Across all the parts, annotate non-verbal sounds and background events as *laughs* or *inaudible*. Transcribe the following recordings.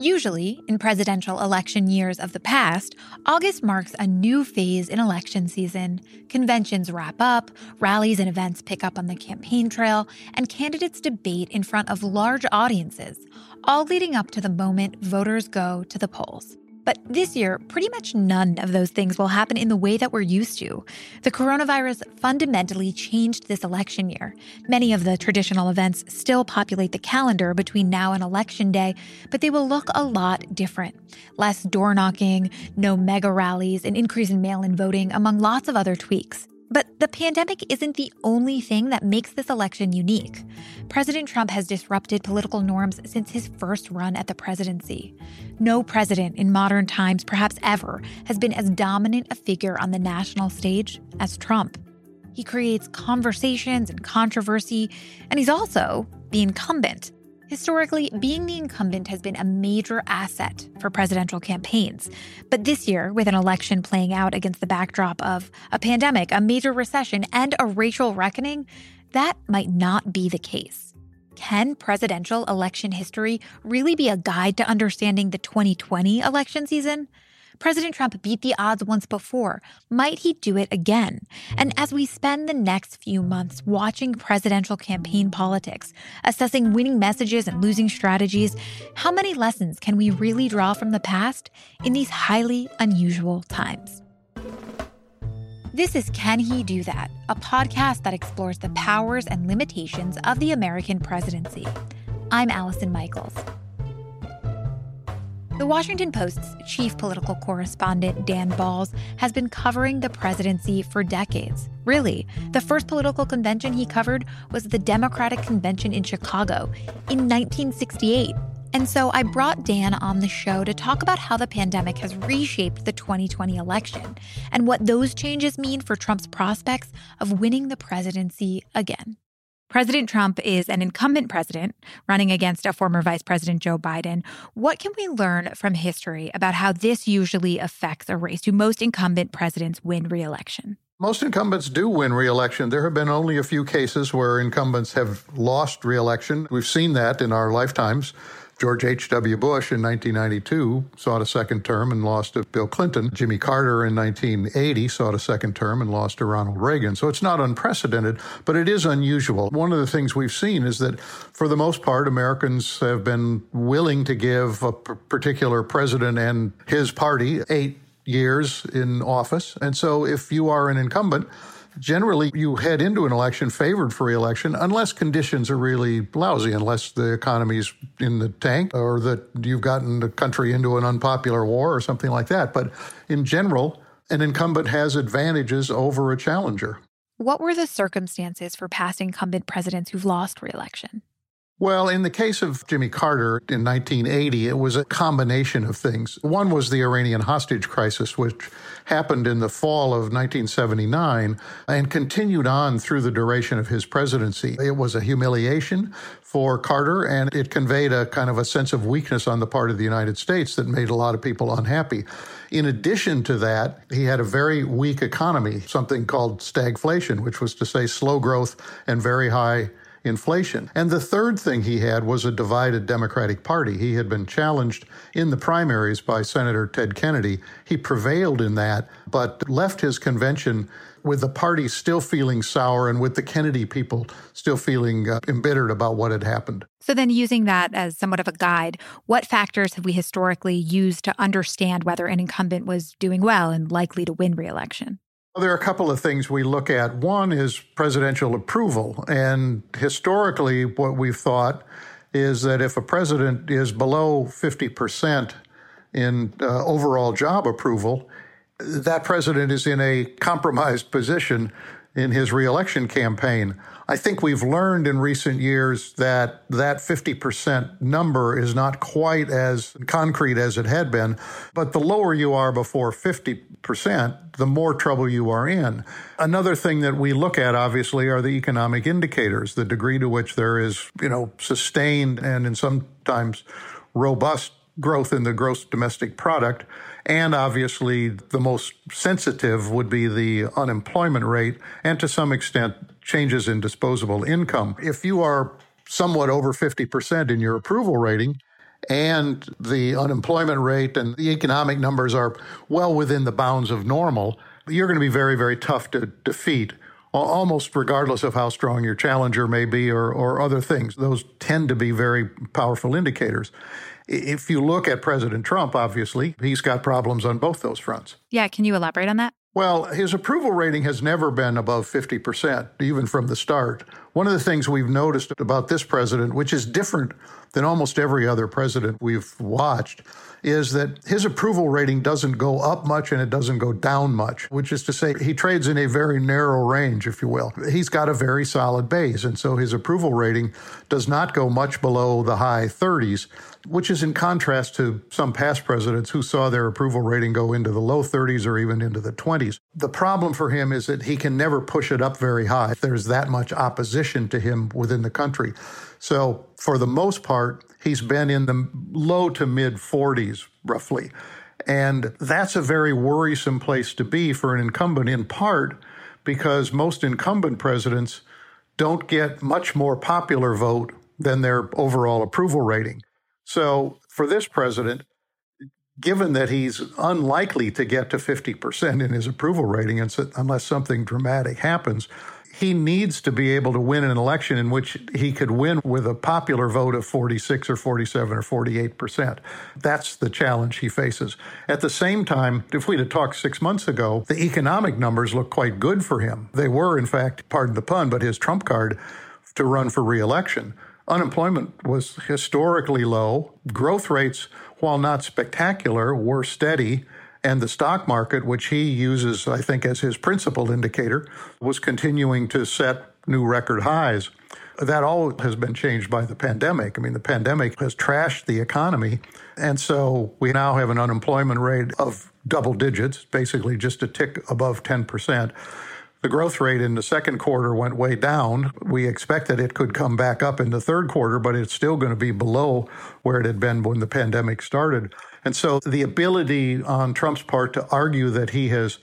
Usually, in presidential election years of the past, August marks a new phase in election season. Conventions wrap up, rallies and events pick up on the campaign trail, and candidates debate in front of large audiences, all leading up to the moment voters go to the polls. But this year, pretty much none of those things will happen in the way that we're used to. The coronavirus fundamentally changed this election year. Many of the traditional events still populate the calendar between now and election day, but they will look a lot different. Less door knocking, no mega rallies, an increase in mail in voting, among lots of other tweaks. But the pandemic isn't the only thing that makes this election unique. President Trump has disrupted political norms since his first run at the presidency. No president in modern times, perhaps ever, has been as dominant a figure on the national stage as Trump. He creates conversations and controversy, and he's also the incumbent. Historically, being the incumbent has been a major asset for presidential campaigns. But this year, with an election playing out against the backdrop of a pandemic, a major recession, and a racial reckoning, that might not be the case. Can presidential election history really be a guide to understanding the 2020 election season? President Trump beat the odds once before. Might he do it again? And as we spend the next few months watching presidential campaign politics, assessing winning messages and losing strategies, how many lessons can we really draw from the past in these highly unusual times? This is Can He Do That, a podcast that explores the powers and limitations of the American presidency. I'm Allison Michaels. The Washington Post's chief political correspondent, Dan Balz, has been covering the presidency for decades. Really, the first political convention he covered was the Democratic Convention in Chicago in 1968. And so I brought Dan on the show to talk about how the pandemic has reshaped the 2020 election and what those changes mean for Trump's prospects of winning the presidency again. President Trump is an incumbent president running against a former Vice President Joe Biden. What can we learn from history about how this usually affects a race? Do most incumbent presidents win reelection? Most incumbents do win reelection. There have been only a few cases where incumbents have lost reelection. We've seen that in our lifetimes. George H.W. Bush in 1992 sought a second term and lost to Bill Clinton. Jimmy Carter in 1980 sought a second term and lost to Ronald Reagan. So it's not unprecedented, but it is unusual. One of the things we've seen is that for the most part, Americans have been willing to give a particular president and his party eight years in office. And so if you are an incumbent, generally you head into an election favored for reelection unless conditions are really lousy, unless the economy's in the tank or that you've gotten the country into an unpopular war or something like that. But in general, an incumbent has advantages over a challenger. What were the circumstances for past incumbent presidents who've lost reelection? Well, in the case of Jimmy Carter in 1980, it was a combination of things. One was the Iranian hostage crisis, which happened in the fall of 1979 and continued on through the duration of his presidency. It was a humiliation for Carter, and it conveyed a kind of a sense of weakness on the part of the United States that made a lot of people unhappy. In addition to that, he had a very weak economy, something called stagflation, which was to say slow growth and very high inflation. And the third thing he had was a divided Democratic Party. He had been challenged in the primaries by Senator Ted Kennedy. He prevailed in that, but left his convention with the party still feeling sour and with the Kennedy people still feeling uh, embittered about what had happened. So, then using that as somewhat of a guide, what factors have we historically used to understand whether an incumbent was doing well and likely to win reelection? There are a couple of things we look at. One is presidential approval. And historically, what we've thought is that if a president is below 50% in uh, overall job approval, that president is in a compromised position in his reelection campaign. I think we've learned in recent years that that 50% number is not quite as concrete as it had been. But the lower you are before 50%, the more trouble you are in. Another thing that we look at, obviously, are the economic indicators, the degree to which there is, you know, sustained and in sometimes robust growth in the gross domestic product. And obviously, the most sensitive would be the unemployment rate and to some extent, changes in disposable income. If you are somewhat over 50% in your approval rating, and the unemployment rate and the economic numbers are well within the bounds of normal, you're going to be very, very tough to defeat almost regardless of how strong your challenger may be or, or other things. Those tend to be very powerful indicators. If you look at President Trump, obviously, he's got problems on both those fronts. Yeah, can you elaborate on that? Well, his approval rating has never been above 50%, even from the start. One of the things we've noticed about this president, which is different than almost every other president we've watched, is that his approval rating doesn't go up much and it doesn't go down much, which is to say, he trades in a very narrow range, if you will. He's got a very solid base, and so his approval rating does not go much below the high 30s, which is in contrast to some past presidents who saw their approval rating go into the low 30s or even into the 20s. The problem for him is that he can never push it up very high. If there's that much opposition to him within the country. So, for the most part, he's been in the low to mid 40s, roughly. And that's a very worrisome place to be for an incumbent, in part because most incumbent presidents don't get much more popular vote than their overall approval rating. So, for this president, given that he's unlikely to get to 50% in his approval rating unless something dramatic happens, he needs to be able to win an election in which he could win with a popular vote of 46 or 47 or 48 percent. That's the challenge he faces. At the same time, if we'd have talked six months ago, the economic numbers look quite good for him. They were, in fact, pardon the pun, but his trump card to run for reelection. Unemployment was historically low. Growth rates, while not spectacular, were steady and the stock market, which he uses, I think, as his principal indicator, was continuing to set new record highs. That all has been changed by the pandemic. I mean, the pandemic has trashed the economy. And so we now have an unemployment rate of double digits, basically just a tick above 10%. The growth rate in the second quarter went way down. We expect that it could come back up in the third quarter, but it's still going to be below where it had been when the pandemic started. And so the ability on Trump's part to argue that he has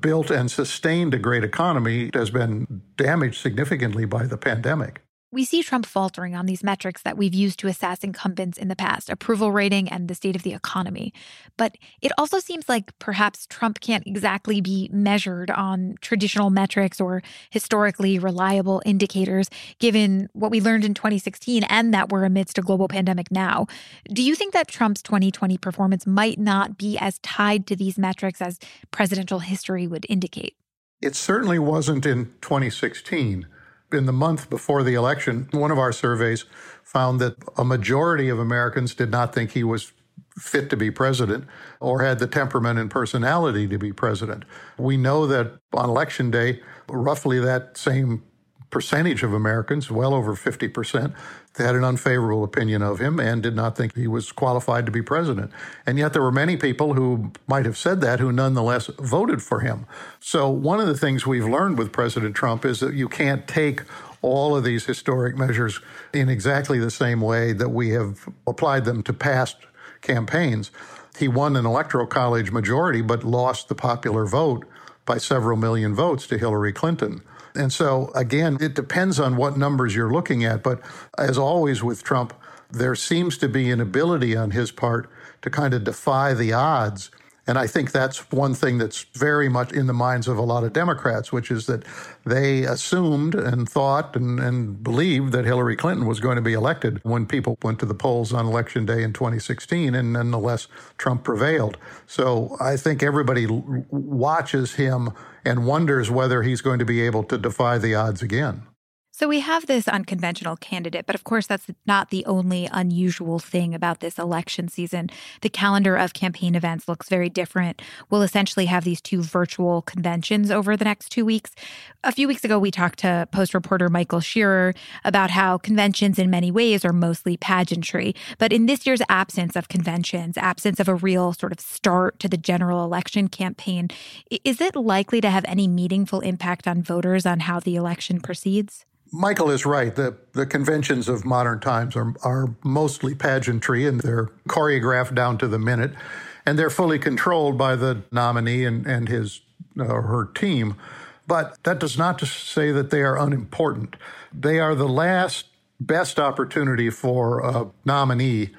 built and sustained a great economy has been damaged significantly by the pandemic. We see Trump faltering on these metrics that we've used to assess incumbents in the past approval rating and the state of the economy. But it also seems like perhaps Trump can't exactly be measured on traditional metrics or historically reliable indicators, given what we learned in 2016 and that we're amidst a global pandemic now. Do you think that Trump's 2020 performance might not be as tied to these metrics as presidential history would indicate? It certainly wasn't in 2016 in the month before the election, one of our surveys found that a majority of Americans did not think he was fit to be president or had the temperament and personality to be president. We know that on election day, roughly that same percentage of Americans, well over 50%, had an unfavorable opinion of him and did not think he was qualified to be president. And yet there were many people who might have said that who nonetheless voted for him. So one of the things we've learned with President Trump is that you can't take all of these historic measures in exactly the same way that we have applied them to past campaigns. He won an electoral college majority, but lost the popular vote by several million votes to Hillary Clinton. And so, again, it depends on what numbers you're looking at. But as always with Trump, there seems to be an ability on his part to kind of defy the odds and I think that's one thing that's very much in the minds of a lot of Democrats, which is that they assumed and thought and, and believed that Hillary Clinton was going to be elected when people went to the polls on election day in 2016, and nonetheless, Trump prevailed. So I think everybody watches him and wonders whether he's going to be able to defy the odds again. So we have this unconventional candidate, but of course, that's not the only unusual thing about this election season. The calendar of campaign events looks very different. We'll essentially have these two virtual conventions over the next two weeks. A few weeks ago, we talked to Post reporter Michael Scherer about how conventions, in many ways, are mostly pageantry. But in this year's absence of conventions, absence of a real sort of start to the general election campaign, is it likely to have any meaningful impact on voters on how the election proceeds? Michael is right. The, the conventions of modern times are, are mostly pageantry and they're choreographed down to the minute. And they're fully controlled by the nominee and, and his uh, her team. But that does not say that they are unimportant. They are the last best opportunity for a nominee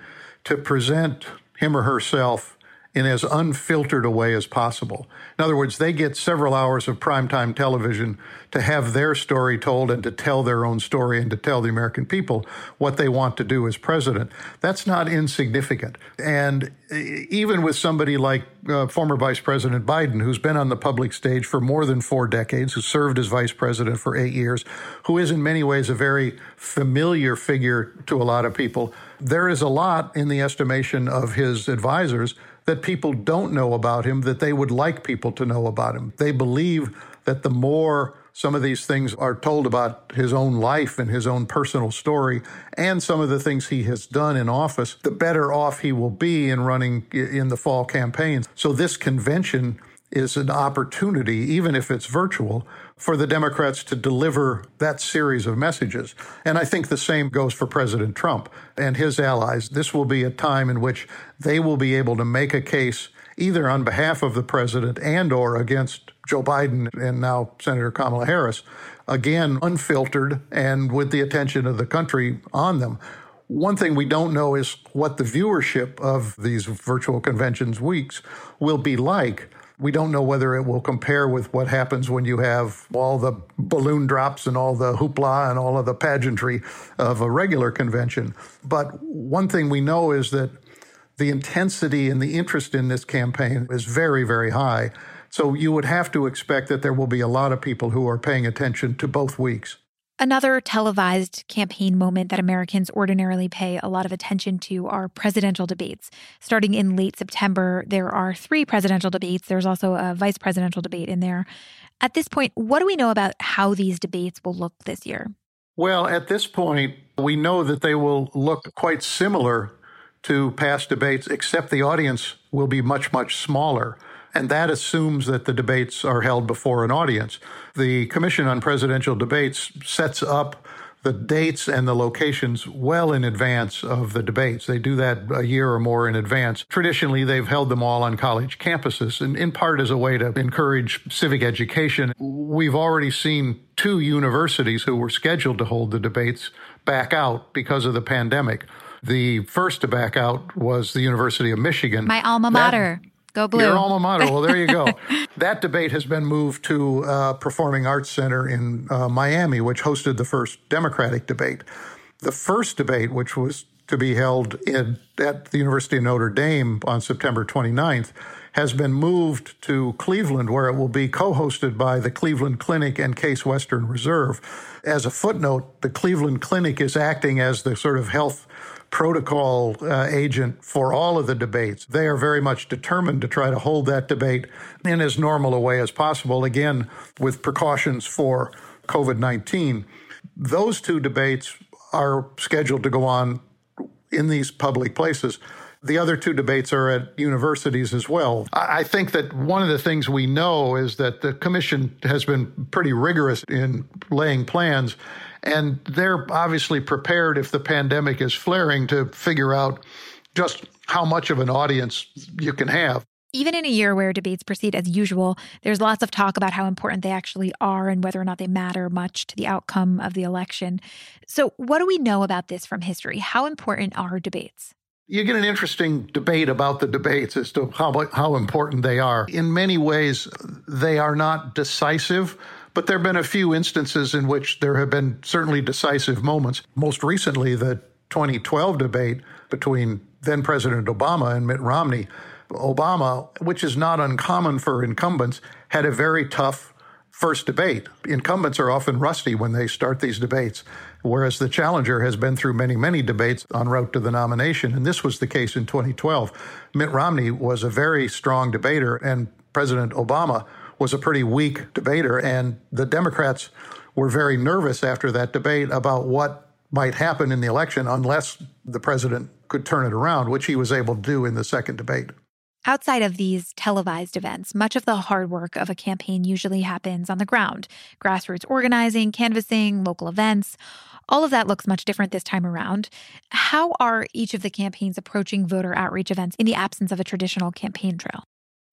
to present him or herself in as unfiltered a way as possible. In other words, they get several hours of primetime television to have their story told and to tell their own story and to tell the American people what they want to do as president. That's not insignificant. And even with somebody like uh, former Vice President Biden, who's been on the public stage for more than four decades, who served as vice president for eight years, who is in many ways a very familiar figure to a lot of people, there is a lot in the estimation of his advisors that people don't know about him that they would like people to know about him. They believe that the more some of these things are told about his own life and his own personal story and some of the things he has done in office, the better off he will be in running in the fall campaigns. So this convention is an opportunity, even if it's virtual, for the Democrats to deliver that series of messages. And I think the same goes for President Trump and his allies. This will be a time in which they will be able to make a case either on behalf of the president and or against Joe Biden and now Senator Kamala Harris, again unfiltered and with the attention of the country on them. One thing we don't know is what the viewership of these virtual conventions weeks will be like. We don't know whether it will compare with what happens when you have all the balloon drops and all the hoopla and all of the pageantry of a regular convention. But one thing we know is that the intensity and the interest in this campaign is very, very high. So you would have to expect that there will be a lot of people who are paying attention to both weeks. Another televised campaign moment that Americans ordinarily pay a lot of attention to are presidential debates. Starting in late September, there are three presidential debates. There's also a vice presidential debate in there. At this point, what do we know about how these debates will look this year? Well, at this point, we know that they will look quite similar to past debates, except the audience will be much, much smaller. And that assumes that the debates are held before an audience. The Commission on Presidential Debates sets up the dates and the locations well in advance of the debates. They do that a year or more in advance. Traditionally, they've held them all on college campuses, and in part as a way to encourage civic education. We've already seen two universities who were scheduled to hold the debates back out because of the pandemic. The first to back out was the University of Michigan. My alma mater. That, Go blue. Your alma mater. Well, there you go. *laughs* that debate has been moved to uh, Performing Arts Center in uh, Miami, which hosted the first Democratic debate. The first debate, which was to be held in, at the University of Notre Dame on September 29th, has been moved to Cleveland, where it will be co hosted by the Cleveland Clinic and Case Western Reserve. As a footnote, the Cleveland Clinic is acting as the sort of health protocol uh, agent for all of the debates. They are very much determined to try to hold that debate in as normal a way as possible, again, with precautions for COVID 19. Those two debates are scheduled to go on in these public places. The other two debates are at universities as well. I think that one of the things we know is that the commission has been pretty rigorous in laying plans and they're obviously prepared if the pandemic is flaring to figure out just how much of an audience you can have. Even in a year where debates proceed as usual, there's lots of talk about how important they actually are and whether or not they matter much to the outcome of the election. So, what do we know about this from history? How important are debates? You get an interesting debate about the debates as to how, how important they are. In many ways, they are not decisive but there have been a few instances in which there have been certainly decisive moments. Most recently, the 2012 debate between then President Obama and Mitt Romney. Obama, which is not uncommon for incumbents, had a very tough first debate. Incumbents are often rusty when they start these debates, whereas the challenger has been through many, many debates en route to the nomination. And this was the case in 2012. Mitt Romney was a very strong debater, and President Obama was a pretty weak debater. And the Democrats were very nervous after that debate about what might happen in the election unless the president could turn it around, which he was able to do in the second debate. Outside of these televised events, much of the hard work of a campaign usually happens on the ground grassroots organizing, canvassing, local events. All of that looks much different this time around. How are each of the campaigns approaching voter outreach events in the absence of a traditional campaign trail?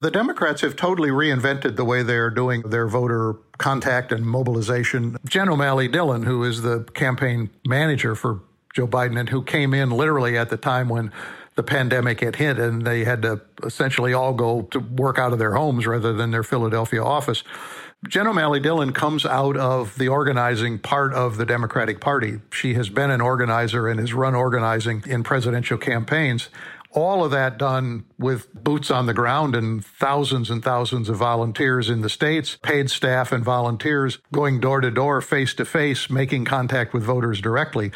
The Democrats have totally reinvented the way they are doing their voter contact and mobilization. Jen O'Malley Dillon, who is the campaign manager for Joe Biden and who came in literally at the time when the pandemic had hit and they had to essentially all go to work out of their homes rather than their Philadelphia office. Jen O'Malley Dillon comes out of the organizing part of the Democratic Party. She has been an organizer and has run organizing in presidential campaigns. All of that done with boots on the ground and thousands and thousands of volunteers in the states, paid staff and volunteers going door to door, face to face, making contact with voters directly.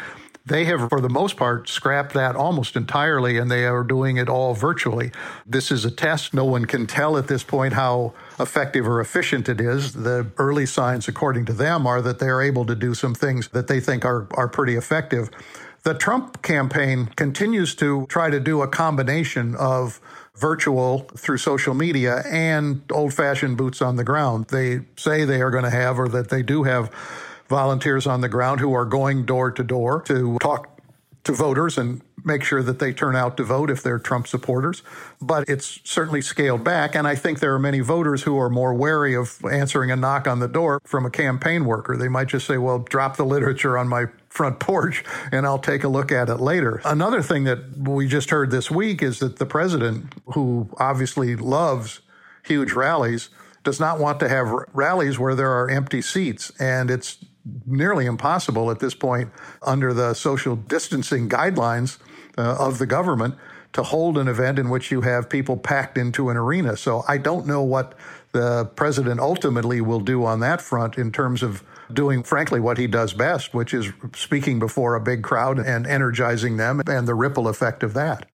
They have, for the most part, scrapped that almost entirely, and they are doing it all virtually. This is a test. No one can tell at this point how effective or efficient it is. The early signs, according to them, are that they're able to do some things that they think are, are pretty effective. The Trump campaign continues to try to do a combination of virtual through social media and old fashioned boots on the ground. They say they are going to have, or that they do have volunteers on the ground who are going door to door to talk to voters and make sure that they turn out to vote if they're Trump supporters. But it's certainly scaled back. And I think there are many voters who are more wary of answering a knock on the door from a campaign worker. They might just say, well, drop the literature on my front porch and I'll take a look at it later. Another thing that we just heard this week is that the president, who obviously loves huge rallies, does not want to have rallies where there are empty seats. And it's nearly impossible at this point under the social distancing guidelines uh, of the government to hold an event in which you have people packed into an arena. So I don't know what the president ultimately will do on that front in terms of doing, frankly, what he does best, which is speaking before a big crowd and energizing them and the ripple effect of that.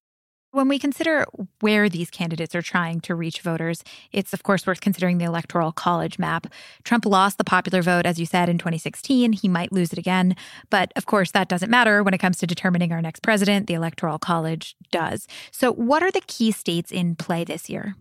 When we consider where these candidates are trying to reach voters, it's of course worth considering the electoral college map. Trump lost the popular vote, as you said, in 2016. He might lose it again. But of course, that doesn't matter when it comes to determining our next president. The electoral college does. So, what are the key states in play this year?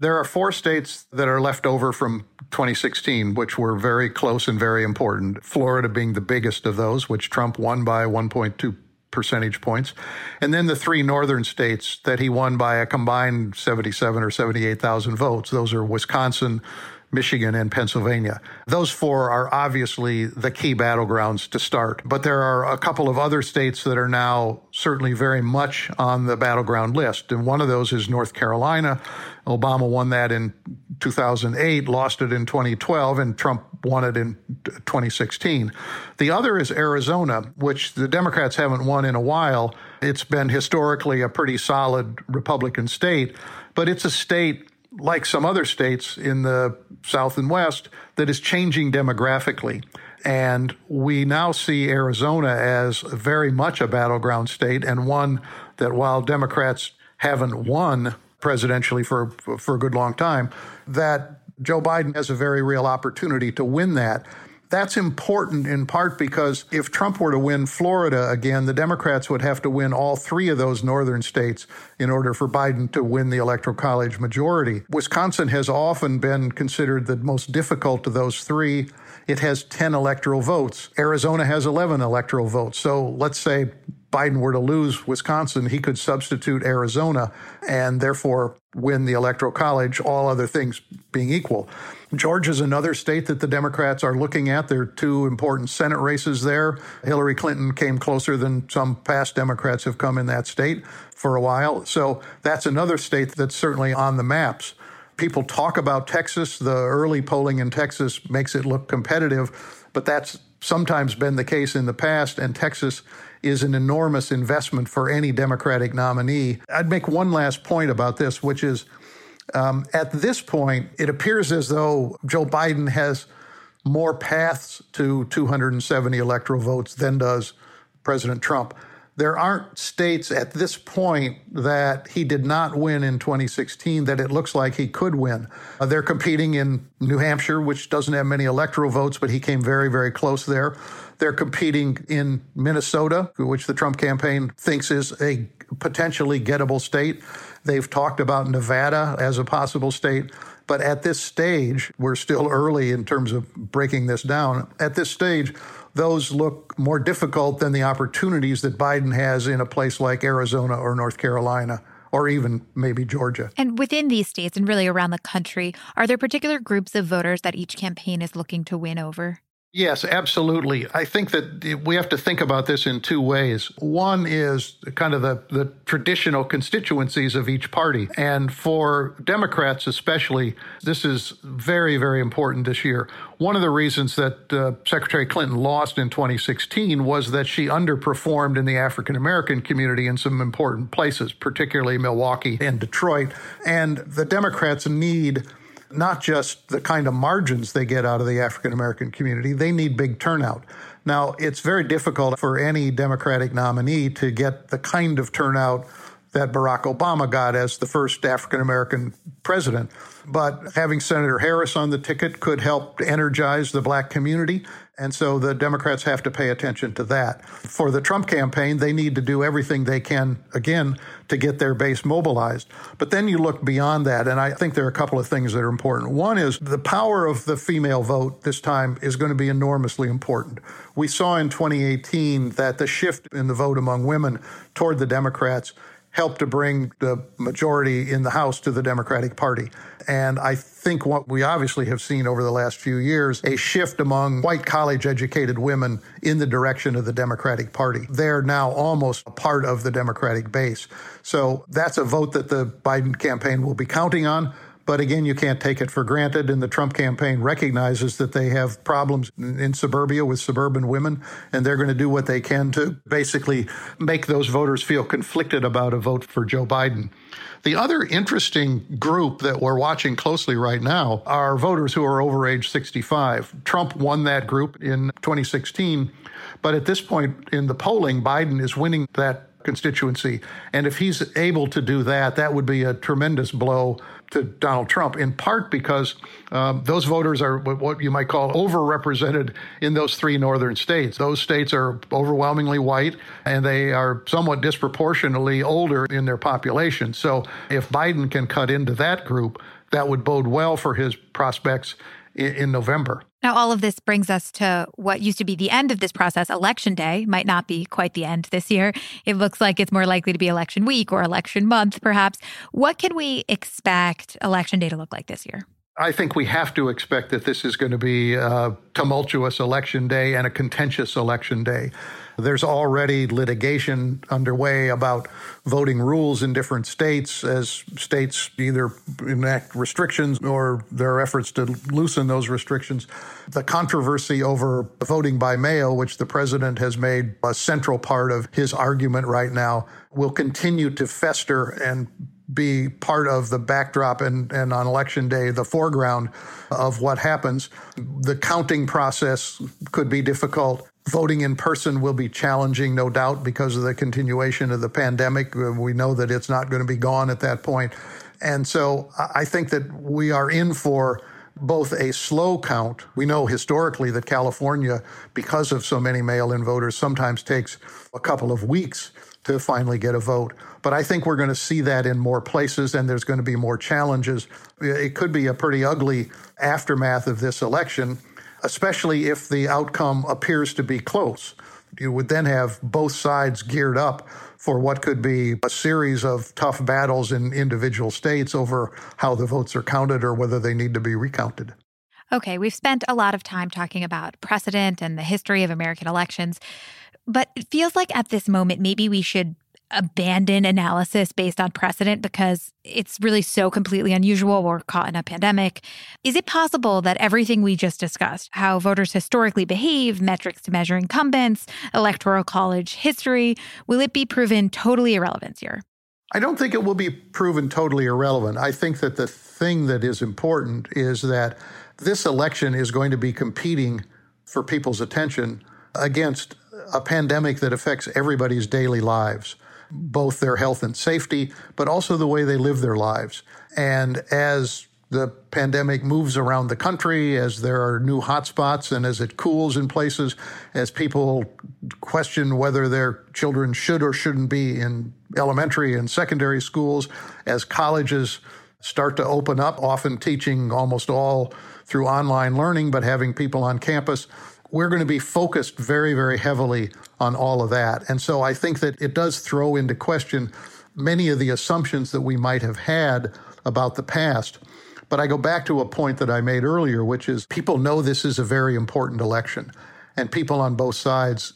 There are four states that are left over from 2016, which were very close and very important. Florida being the biggest of those, which Trump won by 1.2 percentage points. And then the three northern states that he won by a combined 77 or 78,000 votes. Those are Wisconsin, Michigan, and Pennsylvania. Those four are obviously the key battlegrounds to start. But there are a couple of other states that are now certainly very much on the battleground list. And one of those is North Carolina. Obama won that in 2008, lost it in 2012, and Trump won it in 2016. The other is Arizona, which the Democrats haven't won in a while. It's been historically a pretty solid Republican state, but it's a state like some other states in the South and West, that is changing demographically. And we now see Arizona as very much a battleground state and one that while Democrats haven't won presidentially for, for a good long time, that Joe Biden has a very real opportunity to win that. That's important in part because if Trump were to win Florida again, the Democrats would have to win all three of those northern states in order for Biden to win the Electoral College majority. Wisconsin has often been considered the most difficult of those three. It has 10 electoral votes. Arizona has 11 electoral votes. So let's say Biden were to lose Wisconsin, he could substitute Arizona and therefore win the Electoral College, all other things being equal. Georgia is another state that the Democrats are looking at. There are two important Senate races there. Hillary Clinton came closer than some past Democrats have come in that state for a while. So that's another state that's certainly on the maps. People talk about Texas. The early polling in Texas makes it look competitive, but that's sometimes been the case in the past, and Texas is an enormous investment for any Democratic nominee. I'd make one last point about this, which is um, at this point, it appears as though Joe Biden has more paths to 270 electoral votes than does President Trump. There aren't states at this point that he did not win in 2016 that it looks like he could win. Uh, they're competing in New Hampshire, which doesn't have many electoral votes, but he came very, very close there. They're competing in Minnesota, which the Trump campaign thinks is a potentially gettable state. They've talked about Nevada as a possible state. But at this stage, we're still early in terms of breaking this down. At this stage, those look more difficult than the opportunities that Biden has in a place like Arizona or North Carolina or even maybe Georgia. And within these states and really around the country, are there particular groups of voters that each campaign is looking to win over? Yes, absolutely. I think that we have to think about this in two ways. One is kind of the, the traditional constituencies of each party. And for Democrats, especially, this is very, very important this year. One of the reasons that uh, Secretary Clinton lost in 2016 was that she underperformed in the African American community in some important places, particularly Milwaukee and Detroit. And the Democrats need not just the kind of margins they get out of the African American community, they need big turnout. Now, it's very difficult for any Democratic nominee to get the kind of turnout that Barack Obama got as the first African American president. But having Senator Harris on the ticket could help energize the black community. And so the Democrats have to pay attention to that. For the Trump campaign, they need to do everything they can, again, to get their base mobilized. But then you look beyond that, and I think there are a couple of things that are important. One is the power of the female vote this time is going to be enormously important. We saw in 2018 that the shift in the vote among women toward the Democrats helped to bring the majority in the House to the Democratic Party. And I think what we obviously have seen over the last few years, a shift among white college educated women in the direction of the Democratic Party. They're now almost a part of the Democratic base. So that's a vote that the Biden campaign will be counting on. But again, you can't take it for granted. And the Trump campaign recognizes that they have problems in suburbia with suburban women, and they're going to do what they can to basically make those voters feel conflicted about a vote for Joe Biden. The other interesting group that we're watching closely right now are voters who are over age 65. Trump won that group in 2016, but at this point in the polling, Biden is winning that constituency. And if he's able to do that, that would be a tremendous blow to Donald Trump, in part because um, those voters are what you might call overrepresented in those three northern states. Those states are overwhelmingly white and they are somewhat disproportionately older in their population. So if Biden can cut into that group, that would bode well for his prospects in, in November. Now, all of this brings us to what used to be the end of this process. Election day might not be quite the end this year. It looks like it's more likely to be election week or election month, perhaps. What can we expect election day to look like this year? I think we have to expect that this is going to be a tumultuous election day and a contentious election day. There's already litigation underway about voting rules in different states as states either enact restrictions or there are efforts to loosen those restrictions. The controversy over voting by mail, which the president has made a central part of his argument right now, will continue to fester and be part of the backdrop and, and on election day, the foreground of what happens. The counting process could be difficult. Voting in person will be challenging, no doubt, because of the continuation of the pandemic. We know that it's not going to be gone at that point. And so I think that we are in for both a slow count. We know historically that California, because of so many mail in voters, sometimes takes a couple of weeks to finally get a vote. But I think we're going to see that in more places and there's going to be more challenges. It could be a pretty ugly aftermath of this election, especially if the outcome appears to be close. You would then have both sides geared up for what could be a series of tough battles in individual states over how the votes are counted or whether they need to be recounted. Okay, we've spent a lot of time talking about precedent and the history of American elections. But it feels like at this moment, maybe we should abandon analysis based on precedent because it's really so completely unusual. We're caught in a pandemic. Is it possible that everything we just discussed, how voters historically behave, metrics to measure incumbents, electoral college history, will it be proven totally irrelevant here? I don't think it will be proven totally irrelevant. I think that the thing that is important is that this election is going to be competing for people's attention against a pandemic that affects everybody's daily lives, both their health and safety, but also the way they live their lives. And as the pandemic moves around the country, as there are new hotspots, and as it cools in places, as people question whether their children should or shouldn't be in elementary and secondary schools, as colleges start to open up, often teaching almost all through online learning, but having people on campus we're going to be focused very, very heavily on all of that. And so I think that it does throw into question many of the assumptions that we might have had about the past. But I go back to a point that I made earlier, which is people know this is a very important election, and people on both sides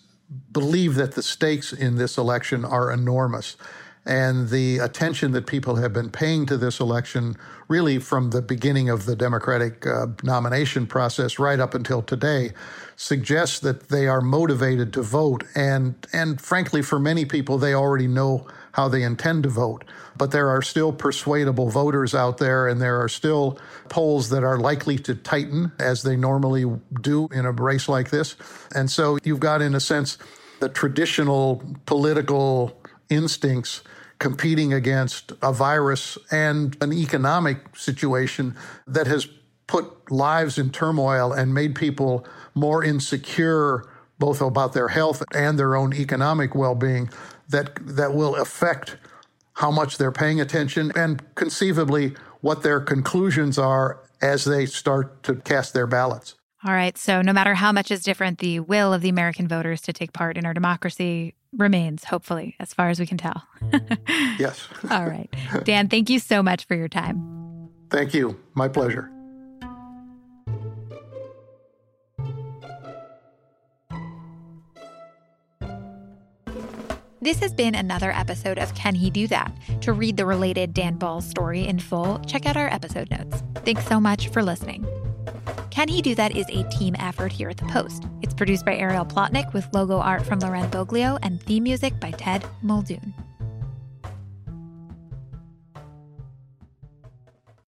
believe that the stakes in this election are enormous. And the attention that people have been paying to this election, really from the beginning of the Democratic uh, nomination process right up until today, suggests that they are motivated to vote. And, and frankly, for many people, they already know how they intend to vote. But there are still persuadable voters out there, and there are still polls that are likely to tighten as they normally do in a race like this. And so you've got, in a sense, the traditional political instincts competing against a virus and an economic situation that has put lives in turmoil and made people more insecure both about their health and their own economic well-being that that will affect how much they're paying attention and conceivably what their conclusions are as they start to cast their ballots. All right. So, no matter how much is different, the will of the American voters to take part in our democracy remains, hopefully, as far as we can tell. Mm. yes. *laughs* All right. Dan, thank you so much for your time. Thank you. My pleasure. This has been another episode of Can He Do That? To read the related Dan Balz story in full, check out our episode notes. Thanks so much for listening. Can He Do That is a team effort here at The Post. It's produced by Ariel Plotnick with logo art from Loren Boglio and theme music by Ted Muldoon.